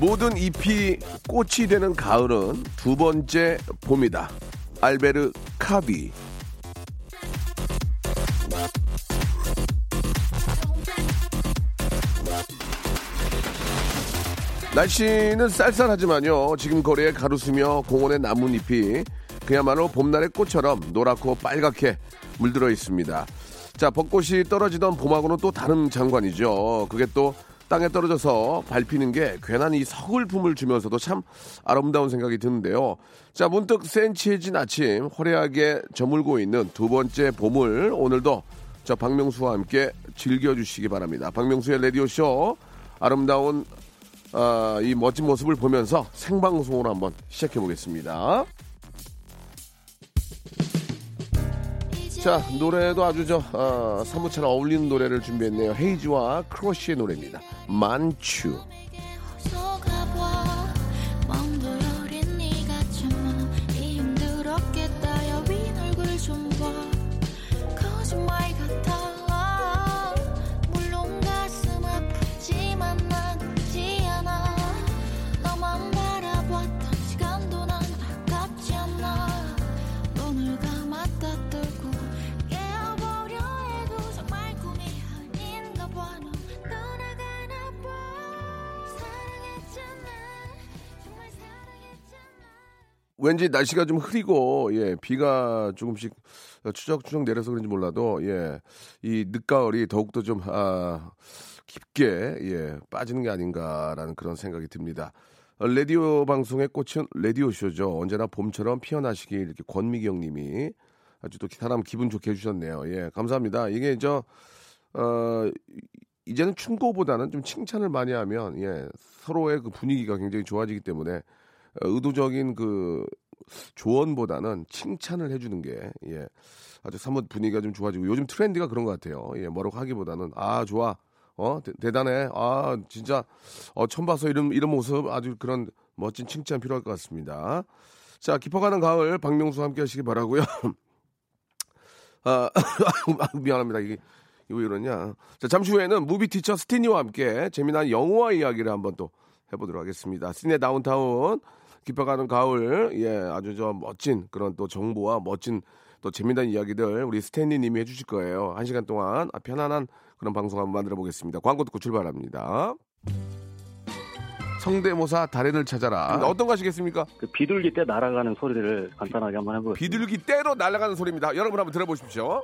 모든 잎이 꽃이 되는 가을은 두 번째 봄이다. 알베르 카비. 날씨는 쌀쌀하지만요. 지금 거리에 가로수며 공원의 나뭇잎이 그야말로 봄날의 꽃처럼 노랗고 빨갛게 물들어 있습니다. 자, 벚꽃이 떨어지던 봄하고는 또 다른 장관이죠. 그게 또 땅에 떨어져서 밟히는 게 괜한 이 서글픔을 주면서도 참 아름다운 생각이 드는데요. 자, 문득 센치해진 아침 화려하게 저물고 있는 두 번째 봄을 오늘도 저 박명수와 함께 즐겨주시기 바랍니다. 박명수의 라디오쇼 아름다운 아, 이 멋진 모습을 보면서 생방송으로 한번 시작해 보겠습니다. 자, 노래도 아주 저, 어, 사무처럼 어울리는 노래를 준비했네요. 헤이즈와 크러쉬의 노래입니다. 만추. 왠지 날씨가 좀 흐리고 예 비가 조금씩 추적추적 내려서 그런지 몰라도 예이 늦가을이 더욱더 좀 아, 깊게 예 빠지는 게 아닌가라는 그런 생각이 듭니다. 어, 라디오 방송의 꽃은 라디오 쇼죠. 언제나 봄처럼 피어나시길 이렇게 권미경님이 아주 또 사람 기분 좋게 해주셨네요. 예 감사합니다. 이게 저 어, 이제는 충고보다는 좀 칭찬을 많이 하면 예 서로의 그 분위기가 굉장히 좋아지기 때문에 어, 의도적인 그 조언보다는 칭찬을 해주는 게 예, 아주 사뭇 분위기가 좀 좋아지고 요즘 트렌드가 그런 것 같아요. 예, 뭐라고 하기보다는 아 좋아, 어 대, 단해아 진짜 어 처음 봐서 이런 이런 모습 아주 그런 멋진 칭찬 필요할 것 같습니다. 자 깊어가는 가을 박명수와 함께 하시기 바라고요. 아 미안합니다 이게 왜 이러냐. 자, 잠시 후에는 무비 티처 스티니와 함께 재미난 영화 이야기를 한번 또 해보도록 하겠습니다. 스티니의 다운타운, 깊어가는 가을, 예, 아주 저 멋진 그런 또 정보와 멋진 또 재미난 이야기들 우리 스탠리 님이 해주실 거예요. 한 시간 동안 아, 편안한 그런 방송 한번 만들어 보겠습니다. 광고 듣고 출발합니다. 성대모사 달인을 찾아라. 어떤 거 하시겠습니까? 그 비둘기 때 날아가는 소리를 간단하게 한번 해보겠습니다. 비둘기 떼로 날아가는 소리입니다. 여러분 한번 들어보십시오.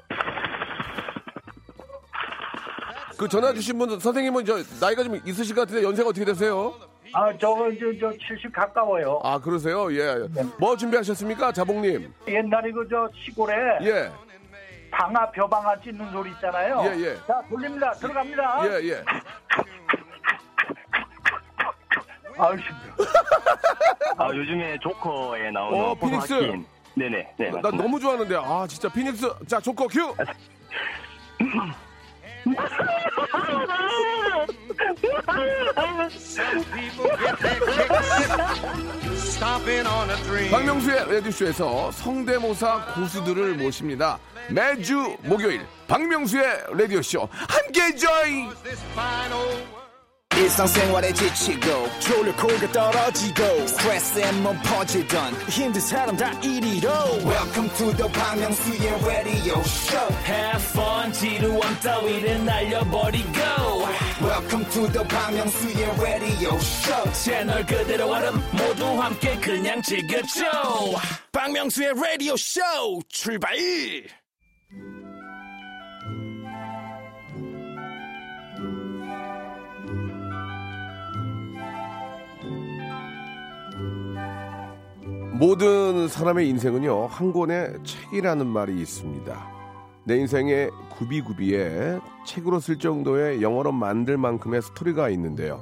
그 전화 주신 분 선생님은 저 나이가 좀 있으실 것 같은데 연세가 어떻게 되세요? 아, 저거 저, 저70 가까워요. 아 그러세요? 예. 뭐 준비하셨습니까, 자봉님? 옛날에 그 저 시골에 예, 방아 벼방아 찢는 소리 있잖아요. 예, 예. 자, 돌립니다. 들어갑니다. 예, 예. 아우 힘들어. 아, 요즘에 조커에 나오는 어, 피닉스. 하킨. 네네. 네. 나 맞습니다. 너무 좋아하는데 아 진짜 피닉스 자 조커 큐. 박명수의 라디오쇼에서 성대모사 고수들을 모십니다. 매주 목요일 박명수의 라디오쇼 함께 join. 일상생활에 지치고, 졸려 코가 떨어지고, 스트레스에 몸 퍼지던, 힘든 사람 다 이리로. welcome to the Bang radio show Have fun 지루함 따위를 날려버리고 welcome to the Myung-soo's radio show. 채널 그대로 얼음 모두 함께 그냥 즐겨줘. 박명수의 radio show 출발! 모든 사람의 인생은요 한 권의 책이라는 말이 있습니다. 내 인생의 구비구비에 책으로 쓸 정도의 영화로 만들 만큼의 스토리가 있는데요.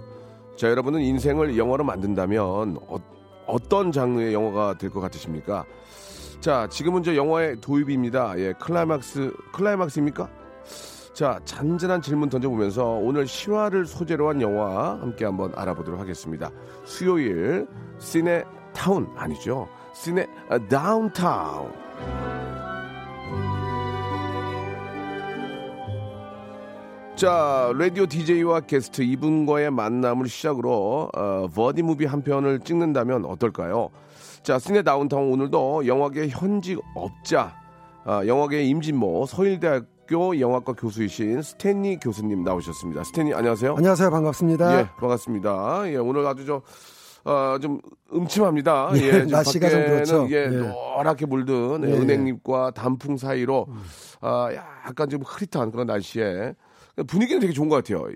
자, 여러분은 인생을 영화로 만든다면 어, 떤 장르의 영화가 될 것 같으십니까? 자, 지금은 저 영화의 도입입니다. 예, 클라이막스, 클라이막스입니까? 자, 잔잔한 질문 던져보면서 오늘 실화를 소재로 한 영화 함께 한번 알아보도록 하겠습니다. 수요일, 시네 타운 아니죠? 시네 아, 다운타운. 자, 라디오 DJ와 게스트 이분과의 만남을 시작으로 어, 버디 무비 한 편을 찍는다면 어떨까요? 자, 시네 다운타운 오늘도 영화계 현직 업자, 아, 영화계 임진모 서일대학교 영화과 교수이신 스탠리 교수님 나오셨습니다. 스탠리 안녕하세요. 안녕하세요. 반갑습니다. 예, 반갑습니다. 예, 오늘 아주 저, 어, 좀 음침합니다. 예, 예, 좀 날씨가 좀 그렇죠. 예, 예. 노랗게 물든 예, 예. 은행잎과 단풍 사이로 아, 약간 좀 흐릿한 그런 날씨에 분위기는 되게 좋은 것 같아요.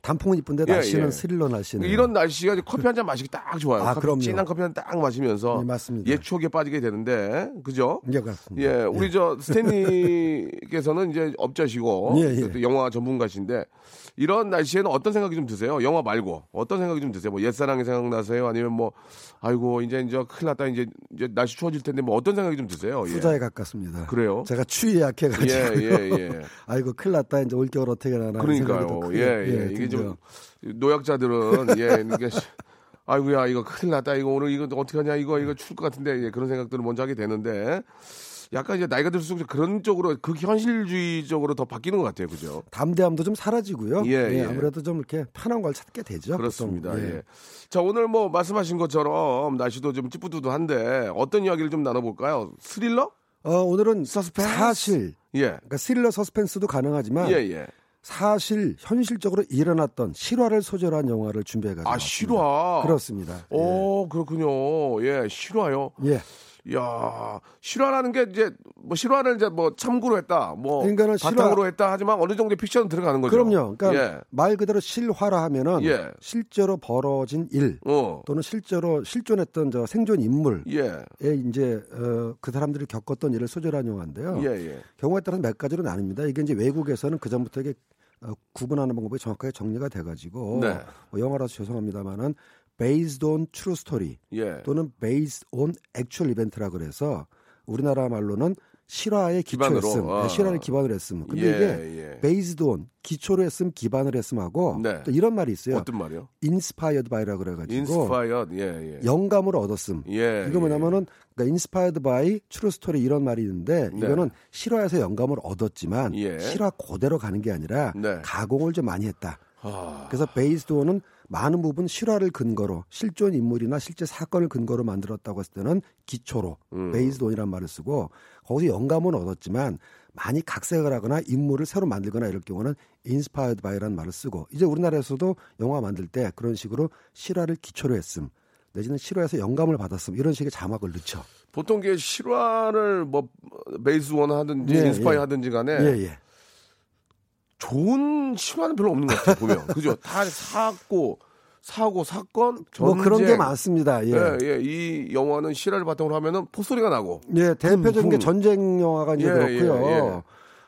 단풍은 이쁜데 예, 날씨는 예. 스릴러 날씨는 이런 날씨가 커피 한 잔 마시기 딱 좋아요. 아, 그럼요. 진한 커피 한 잔 딱 마시면서 예, 맞습니다. 옛 추억에 빠지게 되는데, 그죠? 예, 같습니다. 예, 우리 저 스탠리께서는 이제 업자시고 예, 예. 또 영화 전문가신데 이런 날씨에는 어떤 생각이 좀 드세요? 영화 말고 어떤 생각이 좀 드세요? 뭐 옛사랑이 생각나세요? 아니면 뭐 아이고 이제 이제 큰일 났다 이제 이제 날씨 추워질 텐데 뭐 어떤 생각이 좀 드세요? 예. 후자에 가깝습니다. 그래요? 제가 추위에 약해가지고 예, 예, 예. 아이고 큰일 났다 이제 올겨울 어떻게 더 그러니까요. 예, 예. 좀. 노약자들은 예, 이게 아이고야 이거 큰일 났다 이거 오늘 이거 어떻게 하냐 이거 이거 추울 것 같은데 예, 그런 생각들을 먼저 하게 되는데 약간 이제 나이가 들수록 그런 쪽으로 그 현실주의적으로 더 바뀌는 것 같아요, 그죠? 담대함도 좀 사라지고요. 예, 예. 아무래도 좀 이렇게 편한 걸 찾게 되죠. 그렇습니다. 보통. 예. 자 오늘 뭐 말씀하신 것처럼 날씨도 좀 찌뿌두두한데 어떤 이야기를 좀 나눠볼까요? 스릴러? 어, 오늘은 서스펜스? 사실 예, 그러니까 스릴러 서스펜스도 가능하지만 예, 예. 사실 현실적으로 일어났던 실화를 소재로 한 영화를 준비해가지고 아. 실화. 그렇습니다. 오 그렇군요. 예, 실화요. 예. 야 실화라는 게 이제 뭐 실화를 이제 뭐 참고로 했다, 뭐 그러니까는 실화- 바탕으로 했다 하지만 어느 정도 픽션 들어가는 거죠. 그럼요. 그러니까 예. 말 그대로 실화라 하면은 예. 실제로 벌어진 일 어. 또는 실제로 실존했던 저 생존 인물에 예. 이제 어, 그 사람들이 겪었던 일을 소재로 한 영화인데요. 예, 예. 경우에 따라서 몇 가지로 나뉩니다. 이게 이제 외국에서는 그 전부터 이게 어, 구분하는 방법이 정확하게 정리가 돼가지고 네. 뭐 영어라서 죄송합니다만은 based on true story 예. 또는 based on actual event라 그래서 우리나라 말로는 기반으로, 기초했음, 아. 네, 실화를 기반으로 했음. 근데 예, 이게 예. based on 기초로 했음, 기반을 했음 하고 네. 또 이런 말이 있어요. 어떤 말이요? inspired by라 그래가지고 inspired. 예, 예. 영감을 얻었음. 예. 이거 뭐냐면은 그러니까 inspired by true story 이런 말이 있는데 네. 이거는 실화에서 영감을 얻었지만 예. 실화 그대로 가는 게 아니라 네. 가공을 좀 많이 했다. 아, 그래서 based on은 많은 부분 실화를 근거로 실존 인물이나 실제 사건을 근거로 만들었다고 했을 때는 기초로 음. on이란 말을 쓰고 거기서 영감은 얻었지만 많이 각색을 하거나 인물을 새로 만들거나 이럴 경우는 inspired by라는 말을 쓰고 이제 우리나라에서도 영화 만들 때 그런 식으로 실화를 기초로 했음 내지는 실화에서 영감을 받았음 이런 식의 자막을 넣죠. 보통 게 실화를 뭐 베이스 원 하든지 예, 인스파이 예. 하든지 간에 예, 예. 좋은 실화는 별로 없는 것 같아요. 보면 그죠? 다 사고 사고 사건 전쟁 뭐 그런 게 많습니다. 예. 예, 예. 이 영화는 실화를 바탕으로 하면은 포소리가 나고 예, 대표적인 게 붕. 전쟁 영화가 이제 예, 그렇고요. 예, 예.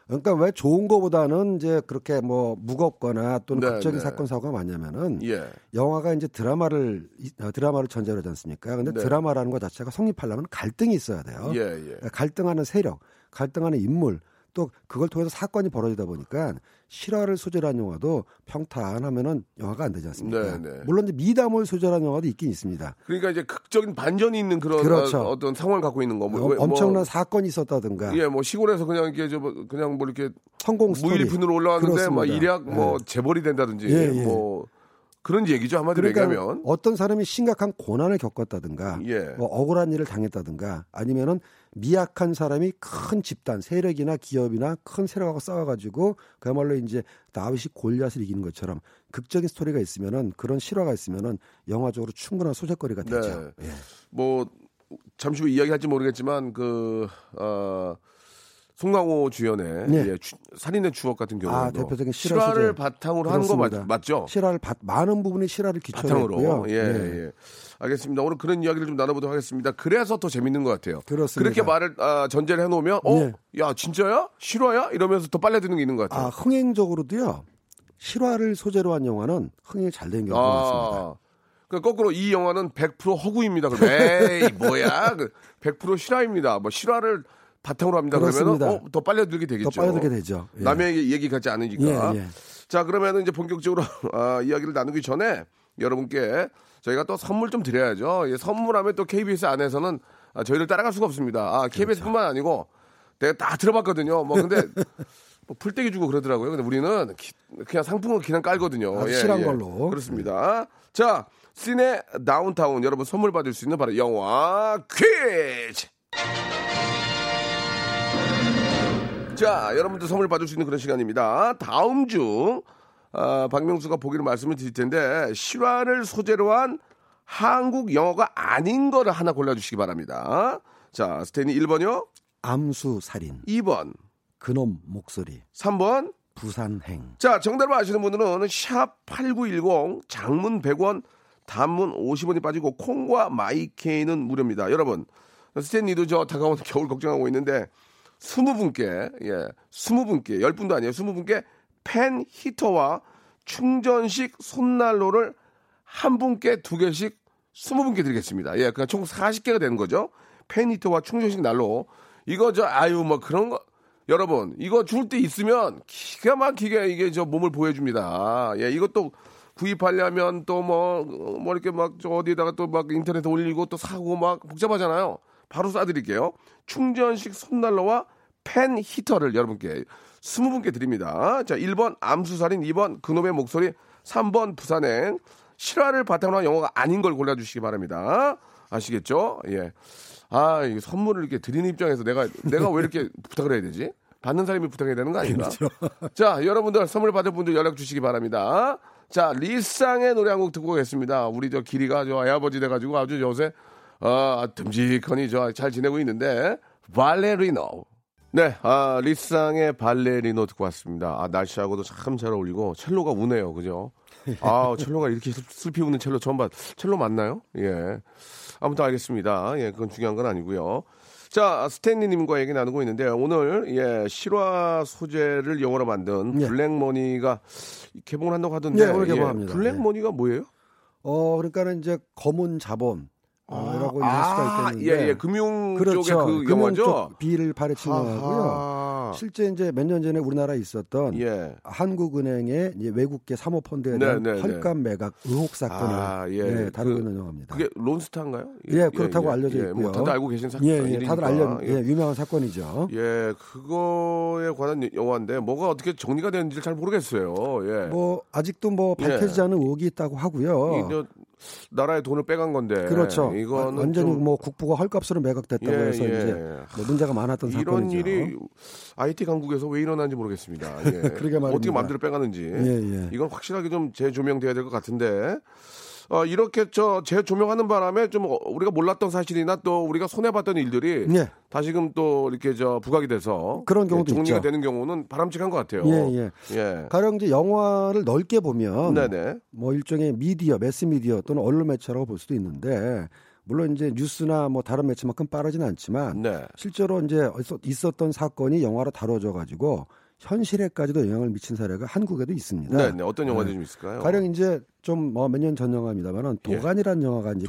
그러니까 왜 좋은 거보다는 이제 그렇게 뭐 무겁거나 또는 네, 극적인 네. 사건 사고가 많냐면은 예. 영화가 이제 드라마를 이- 어, 드라마를 전제로 하지 않습니까? 근데 네. 드라마라는 것 자체가 성립하려면 갈등이 있어야 돼요. 예, 예. 갈등하는 세력, 갈등하는 인물, 또 그걸 통해서 사건이 벌어지다 보니까 실화를 소재로 한 영화도 평탄하면은 영화가 안 되지 않습니까? 네, 네. 물론 이제 미담을 소재로 한 영화도 있긴 있습니다. 그러니까 이제 극적인 반전이 있는 그런 그렇죠. 어, 떤 상황을 갖고 있는 거. 뭐, 어, 왜- 뭐, 엄청난 사건이 있었다든가 예, 뭐 시골에서 그냥 이렇게 저 뭐- 그냥 뭐 이렇게 성공 스토리 무일푼으로 올라왔는데 막. 일약 뭐 예. 재벌이 된다든지 예, 예. 뭐 그런 얘기죠 한마디로 그러니까 얘기하면. 어떤 사람이 심각한 고난을 겪었다든가 예. 뭐 억울한 일을 당했다든가 아니면은 미약한 사람이 큰 집단 세력이나 기업이나 큰 세력하고 싸워가지고 그야말로 이제 다윗이 골리앗을 이기는 것처럼 극적인 스토리가 있으면은 그런 실화가 있으면은 영화적으로 충분한 소재거리가 되죠. 네. 예. 뭐 잠시 후 이야기할지 모르겠지만 그 어, 송강호 주연의 네. 예, 추- 살인의 추억 같은 경우도 아, 대표적인 실화 실화를. 바탕으로 한 거. 맞죠? 실화를 바- 많은 부분이 실화를 기초로 했고요. 예, 예. 알겠습니다. 오늘 그런 이야기를 좀 나눠보도록 하겠습니다. 그래서 더 재밌는 것 같아요. 그렇습니다. 그렇게 말을 아, 전제를 해놓으면 어, 예. 야 진짜야? 실화야? 이러면서 더 빨려 드는 게 있는 것 같아요. 아, 흥행적으로도요. 실화를 소재로 한 영화는 흥행이 잘 된 경우가 많습니다. 아, 그 거꾸로 이 영화는 100% 허구입니다. 에이 뭐야? 그100% 실화입니다. 뭐 실화를 바탕으로 합니다. 그러면. 어, 더 빨려들게 되겠죠. 더 빨려들게 되죠. 예. 남의 얘기 같지 않으니까. 예, 예. 자 그러면 이제 본격적으로 아, 이야기를 나누기 전에 여러분께 저희가 또 선물 좀 드려야죠. 예, 선물하면 또 KBS 안에서는 아, 저희를 따라갈 수가 없습니다. 아, 그렇죠. KBS뿐만 아니고 내가 다 들어봤거든요. 뭐 근데 뭐 풀떼기 주고 그러더라고요. 근데 우리는 기- 그냥 상품을 그냥 깔거든요. 아주 실한 걸로. 그렇습니다. 자, 시내 다운타운 여러분 선물 받을 수 있는 바로 영화 퀴즈. 자, 여러분들 선물 받을 수 있는 그런 시간입니다. 다음 중 아, 박명수가 보기를 말씀을 드릴 텐데 실화를 소재로 한 한국 영화가 아닌 거를 하나 골라주시기 바랍니다. 자, 스탠이 1번이요, 암수 살인, 2번, 그놈 목소리, 3번. 부산행. 자, 정답을 아시는 분들은 샵 8910 장문 100원, 단문 50원이 빠지고 콩과 마이케이는 무료입니다. 여러분, 스탠리도 저 다가오는 겨울 걱정하고 있는데 20분께 예, 20분께 10분도 아니에요. 20분께 팬 히터와 충전식 손난로를 한 분께 두 개씩 20분께 드리겠습니다. 예, 그러니까 총 40개가 되는 거죠. 팬 히터와 충전식 난로. 이거 저 아유 뭐 그런 거 여러분 이거 줄 때 있으면 기가 막히게 이게 저 몸을 보여줍니다. 예, 이것도 구입하려면 또뭐뭐 이렇게 막 저 어디에다가 또 막 인터넷에 올리고 또 사고 막 복잡하잖아요. 바로 쏴드릴게요. 충전식 손난로와 팬 히터를 여러분께 20분께 드립니다. 자, 1번 암수살인, 2번 그놈의 목소리, 3번 부산행. 실화를 바탕으로 한 영화가 아닌 걸 골라주시기 바랍니다. 아시겠죠? 예. 아, 이 선물을 이렇게 드리는 입장에서 내가, 내가 왜 이렇게 부탁을 해야 되지? 받는 사람이 부탁해야 되는 거 아닌가? 자, 여러분들 선물 받을 분들 연락 주시기 바랍니다. 자, 리쌍의 노래 한 곡 듣고 오겠습니다. 우리 저 길이가 저 애아버지 돼가지고 아주 요새, 어, 듬직하니 저 잘 지내고 있는데, 발레리노. 네, 아, 리쌍의 발레리노 듣고 왔습니다. 아, 날씨하고도 참 잘 어울리고, 첼로가 우네요. 그죠? 아, 첼로가 이렇게 슬- 슬피 우는 첼로 처음 봤, 첼로 맞나요? 예. 아무튼 알겠습니다. 예, 그건 중요한 건 아니고요. 자, 스탠리님과 얘기 나누고 있는데 오늘 예 실화 소재를 영화로 만든 예. 블랙머니가 개봉을 한다고 하던데 예, 오늘 개봉합니다. 블랙머니가 뭐예요? 어, 그러니까는 이제 검은 자본. 어, 라고 이럴 수가 아, 있겠는데. 예, 예, 금융 그렇죠. 쪽의 그 금융 영화죠. 쪽 비리 영화고요. 아하. 실제 이제 몇 년 전에 우리나라에 있었던 예. 한국은행의 외국계 사모펀드에 대한 네, 네, 헐값 매각 의혹 사건을 아, 예. 예, 다루고 그- 있는 영화입니다. 그게 론스타인가요? 예, 그렇다고 알려져 예, 있고요. 뭐 다들 알고 계신 사건 예, 예, 다들 알려 예, 유명한 사건이죠. 예, 그거에 관한 영화인데 뭐가 어떻게 정리가 되는지 잘 모르겠어요. 예. 뭐 아직도 뭐 밝혀지지 않은 의혹이 있다고 하고요. 나라의 돈을 빼간 건데. 그렇죠. 이거는 완전히 좀 뭐 국부가 헐값으로 매각됐다고 예, 해서 예. 이제 뭐 문제가 많았던 이런 사건이죠. 일이 IT 강국에서 왜 일어나는지 모르겠습니다. 예. 그러게 말입니다. 어떻게 마음대로 빼가는지. 예, 예. 이건 확실하게 좀 재조명돼야 될 것 같은데. 어, 이렇게 저 재조명하는 바람에 좀 어, 우리가 몰랐던 사실이나 또 우리가 손해봤던 일들이 예. 다시금 또 이렇게 저 부각이 돼서 그런 경우도 예, 정리가 있죠. 되는 경우는 바람직한 것 같아요. 예, 예. 예. 가령 이제 영화를 넓게 보면 네네. 뭐 일종의 미디어, 매스 미디어 또는 언론 매체라고 볼 수도 있는데 물론 이제 뉴스나 뭐 다른 매체만큼 빠르진 않지만 네. 실제로 이제 있었- 있었던 사건이 영화로 다뤄져 가지고 현실에까지도 영향을 미친 사례가 한국에도 있습니다. 네 네. 어떤 영화들이 좀 있을까요? 가령 이제 좀뭐몇년 전 영화입니다만은 도간이라는 영화가 이제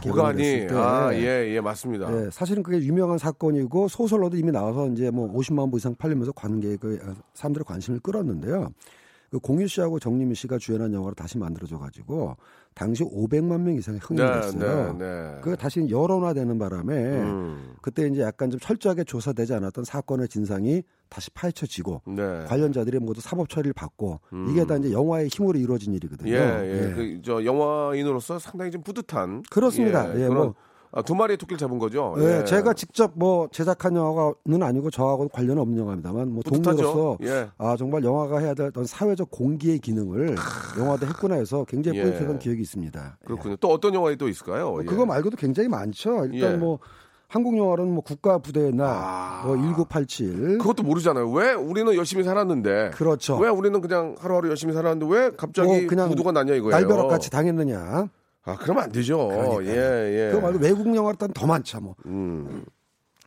때 아, 예, 예, 맞습니다. 예, 사실은 그게 유명한 사건이고 소설로도 이미 나와서 이제 뭐 50만 부 이상 팔리면서 관객의 어, 사람들의 관심을 끌었는데요. 그 공유 씨하고 정림희 씨가 주연한 영화로 다시 만들어져 가지고 당시 500만 명 이상의 흥행이 네, 됐어요. 네, 네. 그게 다시 여론화되는 바람에 음, 그때 이제 약간 좀 철저하게 조사되지 않았던 사건의 진상이 다시 파헤쳐지고 네. 관련자들이 모두 사법 처리를 받고 이게 다 이제 영화의 힘으로 이루어진 일이거든요. 예, 예. 예. 그, 저, 영화인으로서 상당히 좀 뿌듯한. 그렇습니다. 예, 그런, 뭐. 아, 두 마리의 토끼를 잡은 거죠. 예, 제가 직접 뭐 제작한 영화는 아니고 저하고 관련 없는 영화입니다만 뭐. 동료로서 예. 아 정말 영화가 해야 될 어떤 사회적 공기의 기능을 영화도 했구나 해서 굉장히 예. 뿌듯했던 기억이 있습니다. 그렇군요. 또 어떤 영화가 또 있을까요? 예. 예. 그거 말고도 굉장히 많죠. 일단 예. 뭐 한국 영화로는 뭐 국가 부대의 날, 아. 뭐 1987, 그것도 모르잖아요. 왜 우리는 열심히 살았는데. 그렇죠. 왜 우리는 그냥 하루하루 열심히 살았는데 왜 갑자기 뭐 그냥 구두가 났냐 이거예요. 날벼락 같이 당했느냐. 아, 그러면 안 되죠. 그러니까요. 예, 예. 그거 말고 외국 영화로 따면 더 많죠. 뭐 음,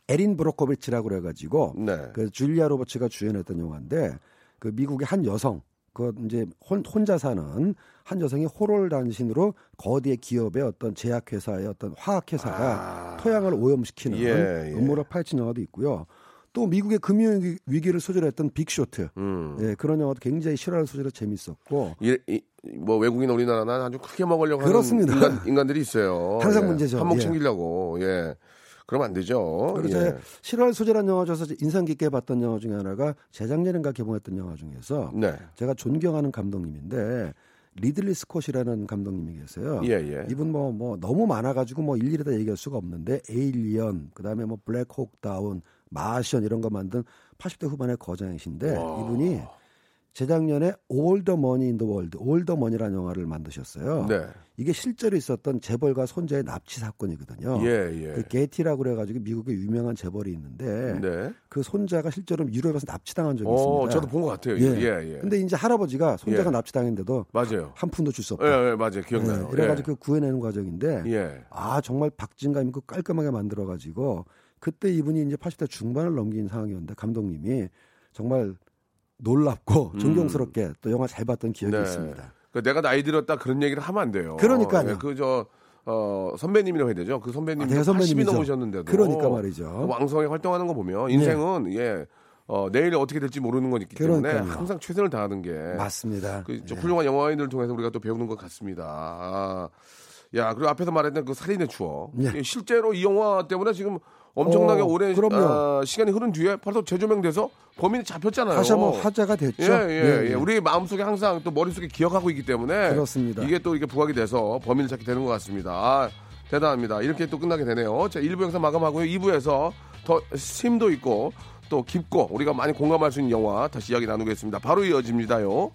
에린 브로코비치라고 그래가지고 네. 그 줄리아 로버츠가 주연했던 영화인데 그 미국의 한 여성 그 이제 혼, 혼자 사는 한 여성이 호롤 단신으로 거대 기업의 어떤 제약회사의 어떤 화학회사가 토양을 오염시키는 아. 예, 예. 음모를 파헤친 영화도 있고요. 또 미국의 금융 위기- 위기를 소재로 했던 빅쇼트, 음. 예, 그런 영화도 굉장히 실화를 소재로 재밌었고 이, 이, 뭐 외국인 우리나라는 아주 크게 먹으려고 그렇습니다. 하는 인간, 인간들이 있어요. 항상 예. 문제죠. 한몫 예. 챙기려고. 예. 그러면 안 되죠. 그리고 예. 실화를 소재란 영화 중에서 인상 깊게 봤던 영화 중에 하나가 재작년인가 개봉했던 영화 중에서 네. 제가 존경하는 감독님인데 리들리 스콧이라는 감독님이 계세요. 예, 예. 이분 뭐, 뭐 너무 많아가지고 뭐 일일이 다 얘기할 수가 없는데 에일리언, 그 다음에 뭐 블랙호크 다운, 마션 이런 거 만든 80대 후반의 거장이신데 와. 이분이 재작년에 All the Money in the World, All the Money라는 영화를 만드셨어요. 네. 이게 실제로 있었던 재벌과 손자의 납치 사건이거든요. 예, 예. 그 게티라고 그래가지고 미국의 유명한 재벌이 있는데 네. 그 손자가 실제로 유럽에서 납치당한 적이 어, 있습니다. 저도 본 것 같아요. 예. 예, 예. 근데 이제 할아버지가 손자가 예. 납치당했는데도 맞아요. 한 푼도 줄 수 없다. 예, 예, 맞아요. 기억나요. 예, 그래가지고 그 구해내는 과정인데 예. 예. 아 정말 박진감 있고 깔끔하게 만들어가지고 그때 이분이 이제 80대 중반을 넘긴 상황이었는데 감독님이 정말 놀랍고 존경스럽게 또 영화 잘 봤던 기억이 음. 네. 있습니다. 그 내가 나이 들었다 그런 얘기를 하면 안 돼요. 그러니까요. 그저 어, 선배님이라고 해야 되죠. 그 선배님 아, 내가 80이 선배님이죠. 넘으셨는데도 그러니까 말이죠. 왕성하게 활동하는 거 보면 인생은 예. 어, 내일 어떻게 될지 모르는 거기 때문에 그러니까요. 항상 최선을 다하는 게 맞습니다. 그, 저 예. 훌륭한 영화인들을 통해서 우리가 또 배우는 것 같습니다. 아, 야, 그리고 앞에서 말했던 그 살인의 추억. 예. 예, 실제로 이 영화 때문에 지금 엄청나게 어, 오랜. 아, 시간이 흐른 뒤에 바로 재조명돼서 범인이 잡혔잖아요. 다시 한번 화제가 됐죠. 예, 예, 예. 우리 마음속에 항상 또 머릿속에 기억하고 있기 때문에 그렇습니다. 이게 또 이게 부각이 돼서 범인을 찾게 되는 것 같습니다. 아, 대단합니다. 이렇게 또 끝나게 되네요. 자, 1부 영상 마감하고요. 2부에서 더 심도 있고 또 깊고 우리가 많이 공감할 수 있는 영화 다시 이야기 나누겠습니다. 바로 이어집니다요.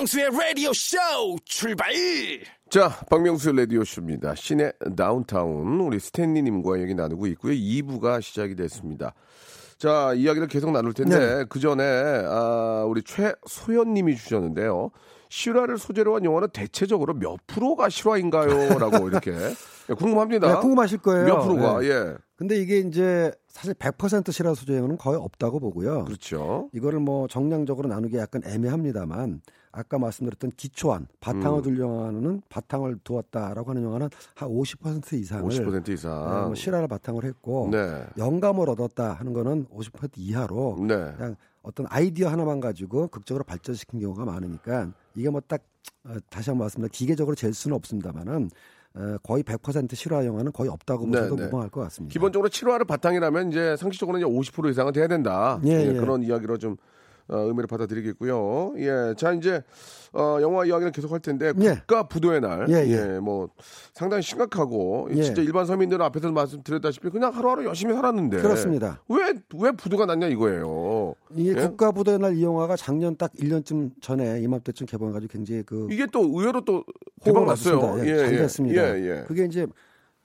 박명수의 라디오 쇼 출발! 자, 박명수 라디오 쇼입니다. 시내 다운타운 우리 스탠리님과 얘기 나누고 있고요. 2부가 시작이 됐습니다. 자, 이야기를 계속 나눌 텐데 그 전에 아, 우리 최소연님이 주셨는데요. 실화를 소재로 한 영화는 대체적으로 몇 프로가 실화인가요?라고 이렇게 예, 궁금합니다. 네, 궁금하실 거예요. 몇 프로가 네. 예, 근데 이게 이제 사실 100% 실화 소재는 거의 없다고 보고요. 그렇죠. 이거를 뭐 정량적으로 나누기 약간 애매합니다만 아까 말씀드렸던 기초한 바탕을 음. 둘 영화는 바탕을 두었다라고 하는 영화는 한 50% 이상을 50% 네, 이상. 뭐 실화를 바탕으로 했고 네, 영감을 얻었다 하는 거는 50% 이하로 네. 그냥 어떤 아이디어 하나만 가지고 극적으로 발전시킨 경우가 많으니까 이게 뭐 딱 다시 한번 말씀드려 기계적으로 잴 수는 없습니다만은 어, 거의 100% 실화 영화는 거의 없다고 네, 보셔도 네. 무방할 것 같습니다. 기본적으로 7화를 바탕이라면 이제 상식적으로 이제 50% 이상은 돼야 된다. 예, 예, 예. 그런 이야기로 좀 어, 의미를 받아들이겠고요. 예, 자 이제 어, 영화 이야기를 계속 할 텐데 예. 국가 부도의 날, 예, 예, 예. 뭐 상당히 심각하고 예. 진짜 일반 서민들은 앞에서 말씀드렸다시피 그냥 하루하루 열심히 살았는데 그렇습니다. 왜 왜 부도가 났냐 이거예요. 이게 예? 국가 부도의 날 이 영화가 작년 딱 1년쯤 전에 이맘때쯤 개봉해가지고 굉장히 그 이게 또 의외로 또 대박 났어요. 예, 잘 됐습니다. 예, 예. 그게 이제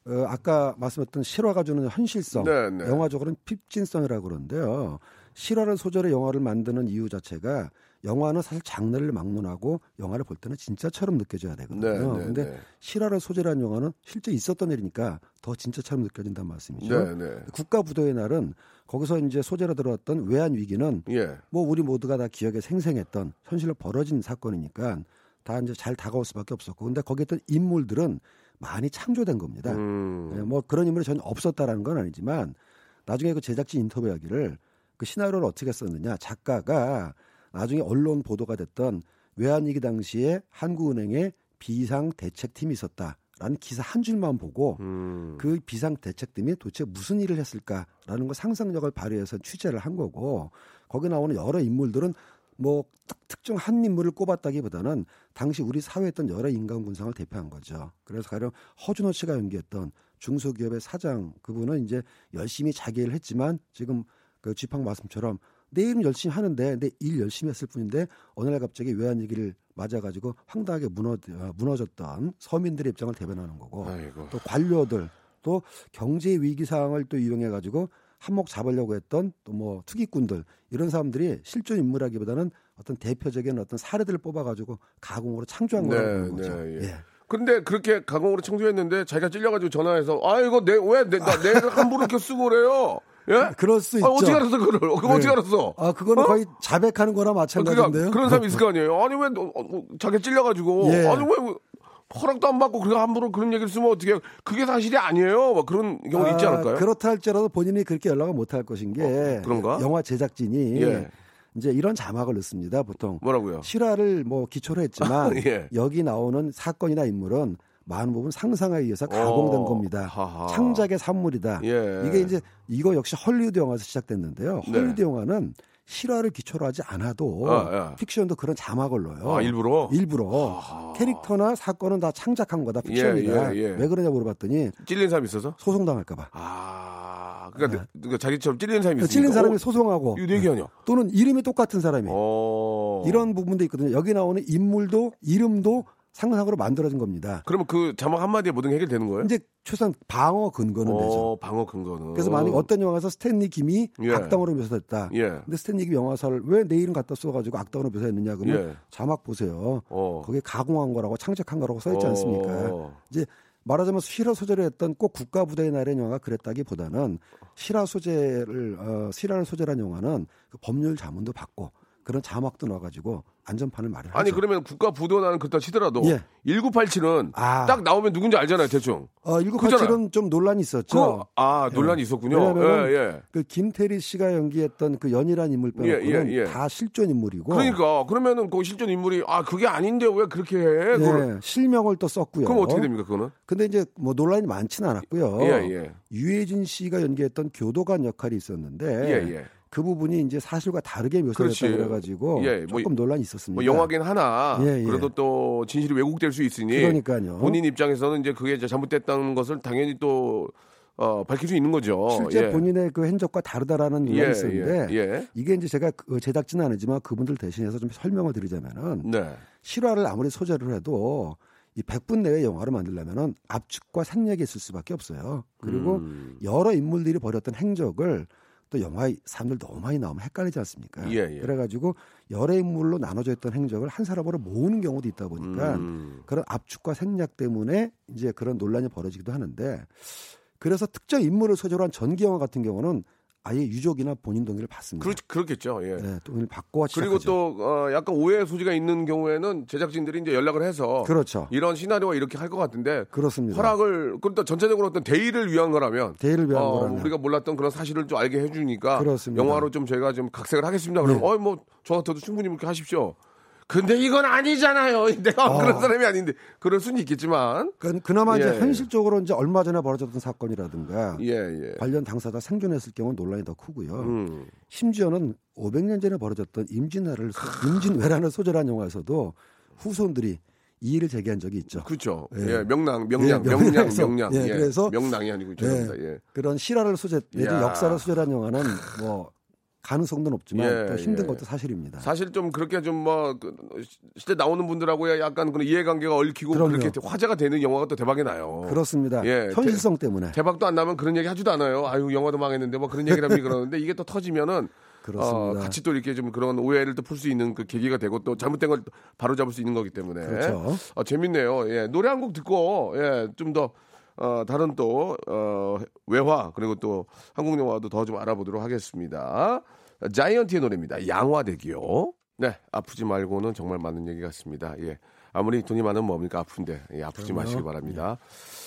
어, 아까 말씀했던 실화가 주는 현실성, 네, 네. 영화적으로는 핍진성이라고 그러는데요. 실화를 소재로 영화를 만드는 이유 자체가 영화는 사실 장르를 막론하고 영화를 볼 때는 진짜처럼 느껴져야 되거든요. 네, 네, 근데 네. 실화를 소재로 한 영화는 실제 있었던 일이니까 더 진짜처럼 느껴진다는 말씀이죠. 네, 네. 국가 부도의 날은 거기서 이제 소재로 들어왔던 외환 위기는 예. 뭐 우리 모두가 다 기억에 생생했던 현실로 벌어진 사건이니까 다 이제 잘 다가올 수밖에 없었고 근데 거기에 있던 인물들은 많이 창조된 겁니다. 음. 예, 뭐 그런 인물이 전혀 없었다라는 건 아니지만 나중에 그 제작진 인터뷰 하기를 그 시나리오를 어떻게 썼느냐 작가가 나중에 언론 보도가 됐던 외환위기 당시에 한국은행에 비상 대책팀이 있었다라는 기사 한 줄만 보고 음. 그 비상 대책팀이 도대체 무슨 일을 했을까라는 거 상상력을 발휘해서 취재를 한 거고 거기 나오는 여러 인물들은 뭐 특- 특정 한 인물을 꼽았다기보다는 당시 우리 사회에 있던 여러 인간 군상을 대표한 거죠. 그래서 가령 허준호 씨가 연기했던 중소기업의 사장 그분은 이제 열심히 자기 일을 했지만 지금 그 쥐팡 말씀처럼 내 일은 열심히 하는데 내 일 열심히 했을 뿐인데 어느 날 갑자기 외환 위기를 맞아가지고 황당하게 무너, 어, 무너졌던 서민들의 입장을 대변하는 거고 아이고. 또 관료들 또 경제 위기 상황을 또 이용해 가지고 한몫 잡으려고 했던 또 뭐 투기꾼들 이런 사람들이 실존 인물하기보다는 어떤 대표적인 어떤 사례들을 뽑아가지고 가공으로 창조한 네, 보는 거죠. 네, 예. 예. 근데 그렇게 가공으로 청소했는데 자기가 찔려가지고 전화해서 아 이거 내 왜 내가 함부로 이렇게 쓰고 그래요? 예? 그럴 수 아, 있죠. 어떻게 알았어 그걸? 그거 네. 어떻게 알았어? 아, 그거는 어? 거의 자백하는 거나 마찬가지인데요. 그러니까 그런 사람이 있을 거 아니에요. 아니 왜 너, 어, 자기 찔려가지고 예. 아니 왜 허락도 안 받고 그냥 함부로 그런 얘기를 쓰면 어떻게 그게 사실이 아니에요. 막 그런 경우 있지 아, 않을까요? 그렇다 할지라도 본인이 그렇게 연락을 못 할 것인 게 어, 그런가? 영화 제작진이 예. 이제 이런 자막을 넣습니다. 보통 뭐라고요? 실화를 뭐 기초로 했지만 예. 여기 나오는 사건이나 인물은 많은 부분 상상에 의해서 가공된 어, 겁니다. 하하. 창작의 산물이다. 예. 이게 이제 이거 역시 헐리우드 영화에서 시작됐는데요. 네. 헐리우드 영화는 실화를 기초로 하지 않아도 아, 예. 픽션도 그런 자막을 넣어요. 아, 일부러? 일부러 캐릭터나 사건은 다 창작한 거다. 픽션이다. 예, 예, 예. 왜 그러냐 물어봤더니 찔린 사람이 있어서? 소송당할까봐. 아, 그러니까, 그러니까 자기처럼 찔린 사람이 있으니까. 찔린 사람이 어? 소송하고 이거 얘기 아니야? 또는 이름이 똑같은 사람이 어. 이런 부분도 있거든요. 여기 나오는 인물도 이름도 상상으로 만들어진 겁니다. 그러면 그 자막 한마디에 모든 게 해결되는 거예요? 이제 최소한 방어 근거는 되죠. 어, 방어 근거는. 그래서 만약 어떤 영화에서 스탠리 김이 예. 악당으로 묘사됐다. 예. 근데 스탠리 김 영화사를 왜 내 이름 갖다 써가지고 악당으로 묘사했느냐 그러면 예. 자막 보세요. 어. 거기에 가공한 거라고 창작한 거라고 써 있지 않습니까? 어. 이제 말하자면 실화 소재를 했던 꼭 국가 부대의 날의 영화가 그랬다기보다는 실화 소재를 어, 실화를 소재란 영화는 그 법률 자문도 받고 그런 자막도 넣어가지고 안전판을 마련하죠. 아니 그러면 국가 부도나는 그렇다 치더라도 예. 1987은 아. 딱 나오면 누군지 알잖아요 대충. 어, 1987은 좀 논란이 있었죠. 그, 아 논란이 있었군요. 왜냐하면 예, 예. 그 김태리 씨가 연기했던 그 연이란 인물 예, 예, 예. 다 실존 인물이고 그러니까 그러면은 그 실존 인물이 아 그게 아닌데 왜 그렇게 해? 예, 실명을 또 썼고요. 그럼 어떻게 됩니까 그거는? 근데 이제 뭐 논란이 많지는 않았고요. 예, 예. 유해진 씨가 연기했던 교도관 역할이 있었는데 예, 예. 그 부분이 이제 사실과 다르게. 묘사됐다 그래가지고 예, 뭐 조금 논란이 있었습니다. 뭐 영화긴 하나 예, 예. 그래도 또 진실이 왜곡될 수 있으니 그러니까요. 본인 입장에서는 이제 그게 이제 잘못됐다는 것을 당연히 또 어, 밝힐 수 있는 거죠. 실제 예. 본인의 그 행적과 다르다라는 논란이 예, 있었는데 예, 예. 이게 이제 제가 그 제작진은 아니지만 그분들 대신해서 좀 설명을 드리자면은 네. 실화를 아무리 소재를 해도 이 100분 내외 영화를 만들려면은 압축과 생략이 있을 수밖에 없어요. 그리고 음. 여러 인물들이 벌였던 행적을 또 영화에 사람들 너무 많이 나오면 헷갈리지 않습니까? 예, 예. 그래가지고 여러 인물로 나눠져 있던 행적을 한 사람으로 모으는 경우도 있다 보니까 음. 그런 압축과 생략 때문에 이제 그런 논란이 벌어지기도 하는데 그래서 특정 인물을 소재로 한 전기 영화 같은 경우는 아예 유족이나 본인 동의를 받습니다. 그렇, 그렇겠죠. 예. 네, 동의를 받고 그리고 시작하죠. 또 어, 약간 오해 소지가 있는 경우에는 제작진들이 이제 연락을 해서 그렇죠. 이런 시나리오가 이렇게 할 것 같은데 그렇습니다. 허락을 그럼 또 전체적으로 어떤 대의를 위한 거라면 대의를 위한 어, 거라면 우리가 몰랐던 그런 사실을 좀 알게 해주니까 그렇습니다. 네. 영화로 좀 저희가 좀 각색을 하겠습니다. 그러면 어이 뭐저 같아도 충분히 그렇게 하십시오. 근데 이건 아니잖아요. 내가 어. 그런 사람이 아닌데 그럴 수는 있겠지만 그, 그나마 예. 이제 현실적으로 이제 얼마 전에 벌어졌던 사건이라든가 예 예. 관련 당사자 생존했을 경우는 논란이 더 크고요. 음. 심지어는 500년 전에 벌어졌던 임진왜란을 소- 임진왜란을 소재로 한 영화에서도 후손들이 이의를 제기한 적이 있죠. 그렇죠. 예. 예, 명랑, 명량, 예, 명량, 명량에서. 명량. 예, 예, 그래서- 명랑이 아니고 죄송합니다. 예. 그런 실화를 소재 내지. 역사를 소재로 한 영화는 뭐 가능성도 높지만 예, 또 힘든 예. 것도 사실입니다. 사실 좀 그렇게 좀뭐 그, 실제 나오는 분들하고 약간 그런 이해관계가 얽히고 그럼요. 그렇게 화제가 되는 영화가 또 대박이 나요. 그렇습니다. 예, 현실성 때문에 대박도 안 나면 그런 얘기 하지도 않아요. 아유 영화도 망했는데 뭐 그런 얘기를 하면 그러는데 이게 또 터지면은 그렇습니다. 어, 같이 또 이렇게 좀 그런 오해를 또 풀 수 있는 그 계기가 되고 또 잘못된 걸 바로 잡을 수 있는 거기 때문에 그렇죠. 어, 재밌네요. 예, 노래 한 곡 듣고 예, 좀더 어, 다른 또 어, 외화 그리고 또 한국 영화도 더 좀 알아보도록 하겠습니다. 자이언티의 노래입니다. 양화대기요. 네, 아프지 말고는 정말 많은 얘기 같습니다. 예. 아무리 돈이 많으면 뭡니까 아픈데 예, 아프지 그럼요. 마시기 바랍니다.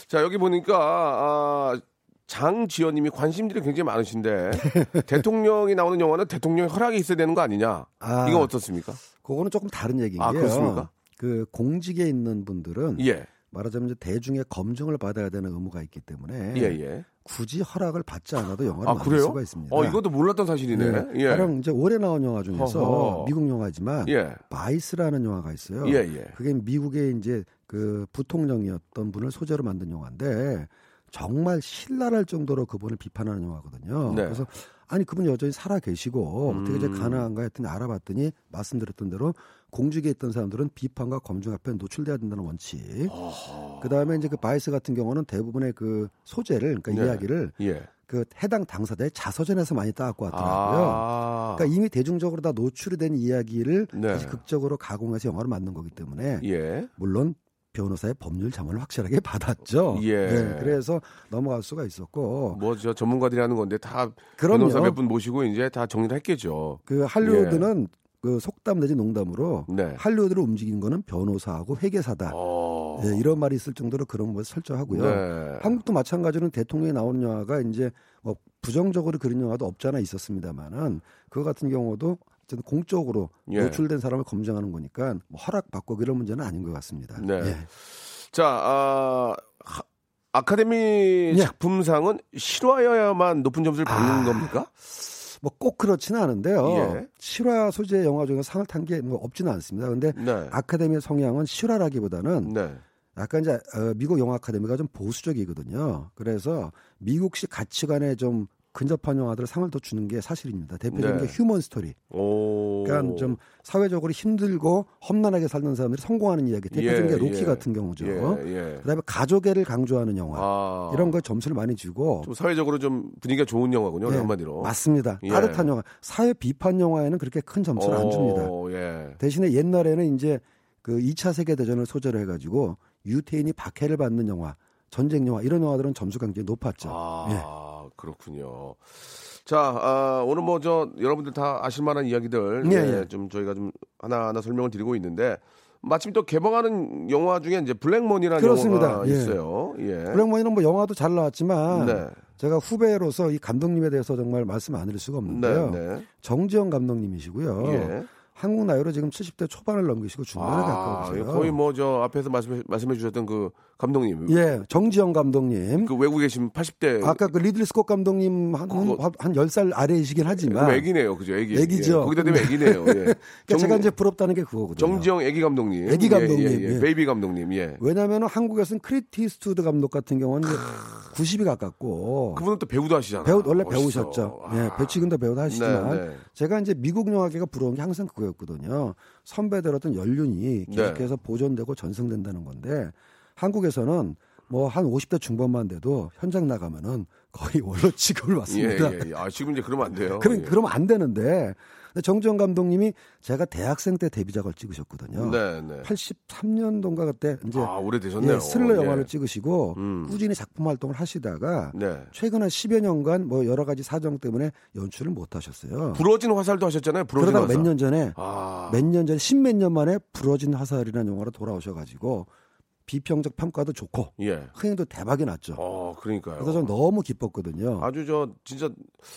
자 여기 보니까 아, 장지연님이 관심들이 굉장히 많으신데 대통령이 나오는 영화는 대통령의 허락이 있어야 되는 거 아니냐? 아. 이건 어떻습니까? 그거는 조금 다른 얘기인 아. 그렇습니까? 그 공직에 있는 분들은 예, 말하자면 이제 대중의 검증을 받아야 되는 의무가 있기 때문에 예, 예. 굳이 허락을 받지 않아도 영화를 아 만들 그래요? 수가 있습니다. 어 이것도 몰랐던 사실이네. 네. 예, 가령 이제 올해 나온 영화 중에서 허허. 미국 영화지만 예, 바이스라는 영화가 있어요. 예, 예. 그게 미국의 이제 그 부통령이었던 분을 소재로 만든 영화인데 정말 신랄할 정도로 그분을 비판하는 영화거든요. 네. 그래서 아니 그분 여전히 살아 계시고 어떻게 이제 음. 가능한가 했더니 알아봤더니 말씀드렸던 대로 공직에 있던 사람들은 비판과 검증 앞에 노출돼야 된다는 원칙. 그 다음에 이제 그 바이스 같은 경우는 대부분의 그 소재를 그러니까 네. 이야기를 예. 그 해당 당사자의 자서전에서 많이 따갖고 왔더라고요. 아. 그러니까 이미 대중적으로 다 노출이 된 이야기를 네. 다시 극적으로 가공해서 영화로 만든 거기 때문에 예. 물론 변호사의 법률 자문을 확실하게 받았죠. 예. 네, 그래서 넘어갈 수가 있었고 뭐저 전문가들이 하는 건데 다 그럼요. 변호사 몇 분 모시고 이제 다 정리를 했겠죠. 그 할리우드는 그 속담 내지 농담으로 네. 할리우드를 움직인 거는 변호사하고 회계사다. 어. 예, 이런 말이 있을 정도로 그런 걸 설정하고요. 네. 한국도 마찬가지로 대통령이 나오는 영화가 이제 뭐 부정적으로 그린 영화도 없잖아 있었습니다만은 그거 같은 경우도 어쨌든 공적으로 예. 노출된 사람을 검증하는 거니까 뭐 허락 받고 그런 문제는 아닌 것 같습니다. 네. 예. 자, 아, 하- 아카데미 예. 작품상은 실화여야만 높은 점수를 받는 아. 겁니까? 뭐 꼭 그렇지는 않은데요. 예. 실화 소재 영화 중에 상을 탄 게 뭐 없지는 않습니다. 근데 네. 아카데미의 성향은 실화라기보다는 네. 약간 이제 어, 미국 영화 아카데미가 좀 보수적이거든요. 그래서 미국식 가치관에 좀 근접한 영화들 상을 더 주는 게 사실입니다. 대표적인 네. 게 휴먼 스토리. 오. 그러니까 좀 사회적으로 힘들고 험난하게 살던 사람들이 성공하는 이야기. 대표적인 예, 게 로키 예. 같은 경우죠. 예, 예. 그다음에 가족애를 강조하는 영화. 아. 이런 거 점수를 많이 주고 좀 사회적으로 좀 분위기가 좋은 영화군요. 예, 한마디로. 맞습니다. 예. 따뜻한 영화. 사회 비판 영화에는 그렇게 큰 점수를 안 줍니다. 오, 예. 대신에 옛날에는 이제 그 2차 세계 대전을 소재로 해가지고 유태인이 박해를 받는 영화, 전쟁 영화 이런 영화들은 점수가 굉장히 높았죠. 예. 아, 그렇군요. 자, 아, 오늘 뭐 저 여러분들 다 아실 만한 이야기들 예, 예, 예. 좀 저희가 좀 하나하나 설명을 드리고 있는데 마침 또 개봉하는 영화 중에 이제 블랙머니라는 그렇습니다. 영화가 예. 있어요. 예. 블랙머니는 뭐 영화도 잘 나왔지만 네. 제가 후배로서 이 감독님에 대해서 정말 말씀 안 드릴 수가 네, 없는데요. 네. 정지영 감독님이시고요. 예. 한국 나이로 지금 70대 초반을 넘기시고 중반에 아, 가까우세요. 거의 뭐 저 앞에서 말씀해, 말씀해 주셨던 그 감독님. 예, 정지영 감독님. 그 외국에 계신 80대 아까 그 리들리 스콧 감독님 한, 그거- 한 10살 아래이시긴 하지만 애기네요. 그죠? 애기. 애기죠. 예, 거기다 대면 애기네요. 예. 그러니까 제가 이제 부럽다는 게 그거거든요. 정지영 애기 감독님. 애기 감독님, 예, 예, 예. 예. 베이비 감독님. 예. 왜냐하면 한국에서는 클린트 이스트우드 감독 같은 경우는 90이 가깝고 그분은 또 배우도 하시잖아요. 배우 원래 멋있어. 배우셨죠. 아. 예, 배치근도 배우도 하시지만 네, 네. 제가 이제 미국 영화계가 부러운 게 항상 그거 였거든요. 선배들 어떤 연륜이 네. 계속해서 보존되고 전승된다는 건데 한국에서는 뭐한 50대 중반만 돼도 현장 나가면은 거의 원로 취급을 예, 받습니다. 예, 예. 아, 지금 이제 그러면 안 돼요. 그럼 예. 그러면 안 되는데 근데 정지영 감독님이 제가 대학생 때 데뷔작을 찍으셨거든요. 네, 네. 83년도인가 그때 이제 아, 오래되셨네요. 예, 스릴러 예. 영화를 찍으시고 음. 꾸준히 작품 활동을 하시다가 네. 최근 한 10여 년간 뭐 여러 가지 사정 때문에 연출을 못 하셨어요. 부러진 화살도 하셨잖아요. 부러진 그러다가 화살. 몇년 전에 아. 몇년 전에 십몇 년 만에 부러진 화살이라는 영화로 돌아오셔 가지고 비평적 평가도 좋고 예. 흥행도 대박이 났죠. 어, 그러니까요. 그래서 전 너무 기뻤거든요. 아주 저 진짜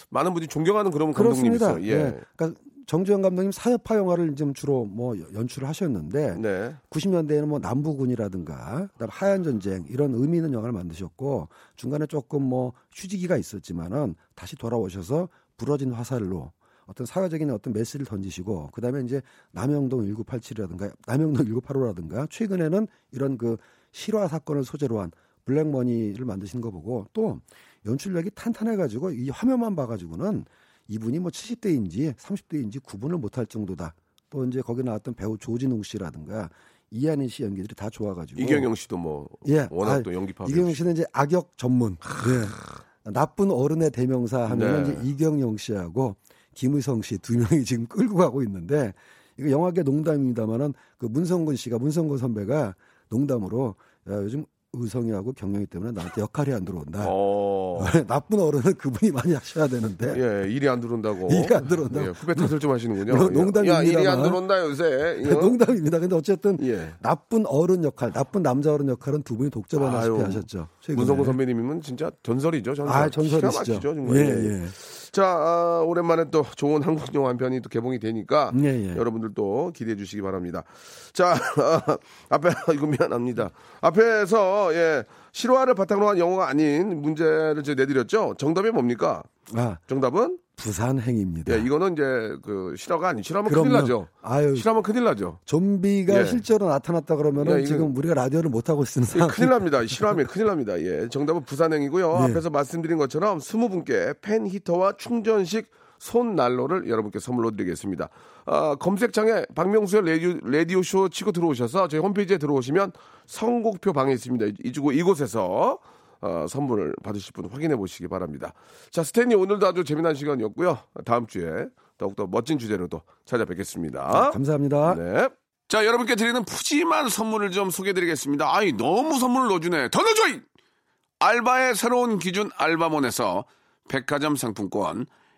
많은 분이 존경하는 그런. 감독님이세요. 예. 예. 그러니까 정주영 감독님 사회파 영화를 좀 주로 뭐 연출을 하셨는데 네. 90년대에는 뭐 남부군이라든가 그다음 하얀 전쟁 이런 의미 있는 영화를 만드셨고 중간에 조금 뭐 휴지기가 있었지만은 다시 돌아오셔서 부러진 화살로 어떤 사회적인 어떤 메시지를 던지시고 그다음에 이제 남영동 1987이라든가 남영동 1985라든가 최근에는 이런 그 실화 사건을 소재로 한 블랙머니를 만드시는 거 보고 또 연출력이 탄탄해가지고 이 화면만 봐가지고는 이분이 뭐 70대인지 30대인지 구분을 못할 정도다. 또 이제 거기 나왔던 배우 조진웅 씨라든가 이한희 씨 연기들이 다 좋아가지고 이경영 씨도 뭐 예, 워낙 아, 또 연기파. 이경영 씨는 이제 악역 전문. 예. 나쁜 어른의 대명사 하면 네. 이제 이경영 씨하고 김의성 씨 두 명이 지금 끌고 가고 있는데 이거 영화계 농담입니다만은 그 문성근 씨가 문성근 선배가 농담으로 야, 요즘 의성이하고 경영이 때문에 나한테 역할이 안 들어온다. 어. 나쁜 어른은 그분이 많이 하셔야 되는데 예, 일이 안 들어온다고. 일이 안 들어온다고. 예, 후배 탓을 좀 하시는군요. 농- 예. 농담입니다만. 야, 일이 안 들어온다 요새. 예. 농담입니다. 근데 어쨌든 예. 나쁜 어른 역할, 나쁜 남자 어른 역할은 두 분이 독점하다시피 하셨죠. 문성구 선배님이면 진짜 전설이죠. 전설. 아. 막히죠, 정말. 예, 예. 예. 자, 아, 오랜만에 또 좋은 한국 영화 한 편이 또 개봉이 되니까 예, 예. 여러분들도 기대해 주시기 바랍니다. 자, 아, 앞에 이거 미안합니다. 앞에서 예, 실화를 바탕으로 한 영화가 아닌 문제를 제가 내드렸죠. 정답이 뭡니까? 아, 정답은 부산행입니다. 예, 이거는 이제 그 실화가 아니 실화면 큰일. 나죠. 아유, 실화면 큰일 나죠. 좀비가 예. 실제로 나타났다 그러면은 야, 이거- 지금 우리가 라디오를 못 하고 있는 예, 상황. 큰일 납니다. 실화면 큰일 납니다. 예. 정답은 부산행이고요. 네. 앞에서 말씀드린 것처럼 20분께 팬 히터와 충전식 손 난로를 여러분께 선물로 드리겠습니다. 아, 검색창에 박명수의 라디오, 라디오 쇼 치고 들어오셔서 저희 홈페이지에 들어오시면 선곡표 방에 있습니다. 이쪽 이곳에서 어, 선물을 받으실 분 확인해 보시기 바랍니다. 자, 스탠리 오늘도 아주 재미난 시간이었고요. 다음 주에 더욱더 멋진 주제로도 찾아뵙겠습니다. 감사합니다. 네. 자, 여러분께 드리는 푸짐한 선물을 좀 소개해 드리겠습니다. 아이, 너무 선물을 넣어주네. 더 넣어줘! 이! 알바의 새로운 기준 알바몬에서 백화점 상품권,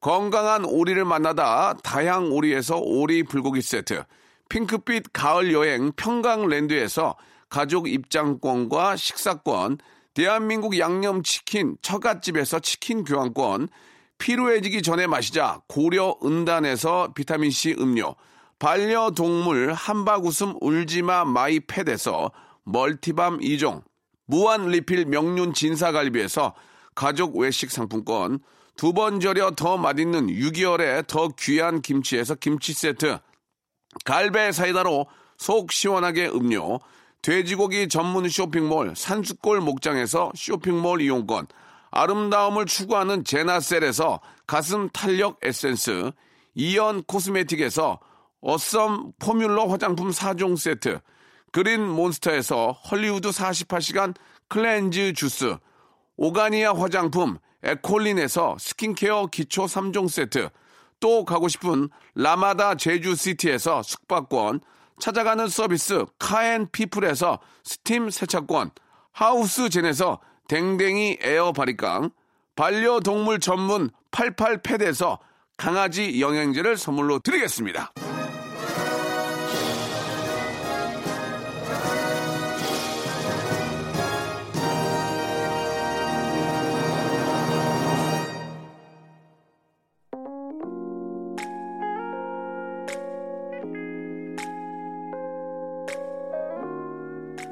건강한 오리를 만나다 다향오리에서 오리 불고기 세트, 핑크빛 가을 여행 평강랜드에서 가족 입장권과 식사권, 대한민국 양념치킨 처갓집에서 치킨 교환권, 피로해지기 전에 마시자 고려 은단에서 비타민C 음료, 반려동물 한바구음 울지마 마이패드에서 멀티밤 2종, 무한 리필 명륜 진사갈비에서 가족 외식 상품권, 두 번 절여 더 맛있는 6개월에 더 귀한 김치에서 김치 세트, 갈배 사이다로 속 시원하게 음료, 돼지고기 전문 쇼핑몰 산수골 목장에서 쇼핑몰 이용권, 아름다움을 추구하는 제나셀에서 가슴 탄력 에센스, 이연 코스메틱에서 어썸 포뮬러 화장품 4종 세트, 그린 몬스터에서 헐리우드 48시간 클렌즈 주스, 오가니아 화장품 에콜린에서 스킨케어 기초 3종 세트, 또 가고 싶은 라마다 제주시티에서 숙박권, 찾아가는 서비스 카앤피플에서 스팀 세차권, 하우스젠에서 댕댕이 에어 바리깡, 반려동물 전문 88패드에서 강아지 영양제를 선물로 드리겠습니다.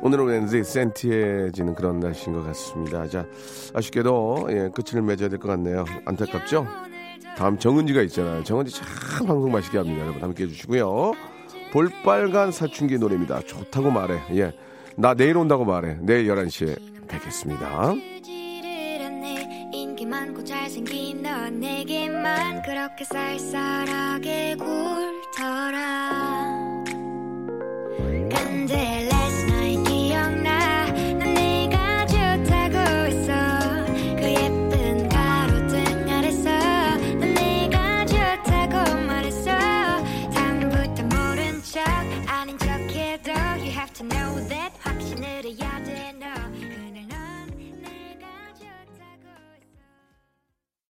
오늘은 왠지 센티해지는 그런 날씨인 것 같습니다. 자, 아쉽게도 예, 끝을 맺어야 될 것 같네요. 안타깝죠? 다음 정은지가 있잖아요. 정은지 참 방송 맛있게 합니다. 여러분 함께 해주시고요. 볼빨간 사춘기 노래입니다. 좋다고 말해. 예. 나 내일 온다고 말해. 내일 11시에 뵙겠습니다. 잘생긴 너 내게만 그렇게 쌀쌀하게 굴더라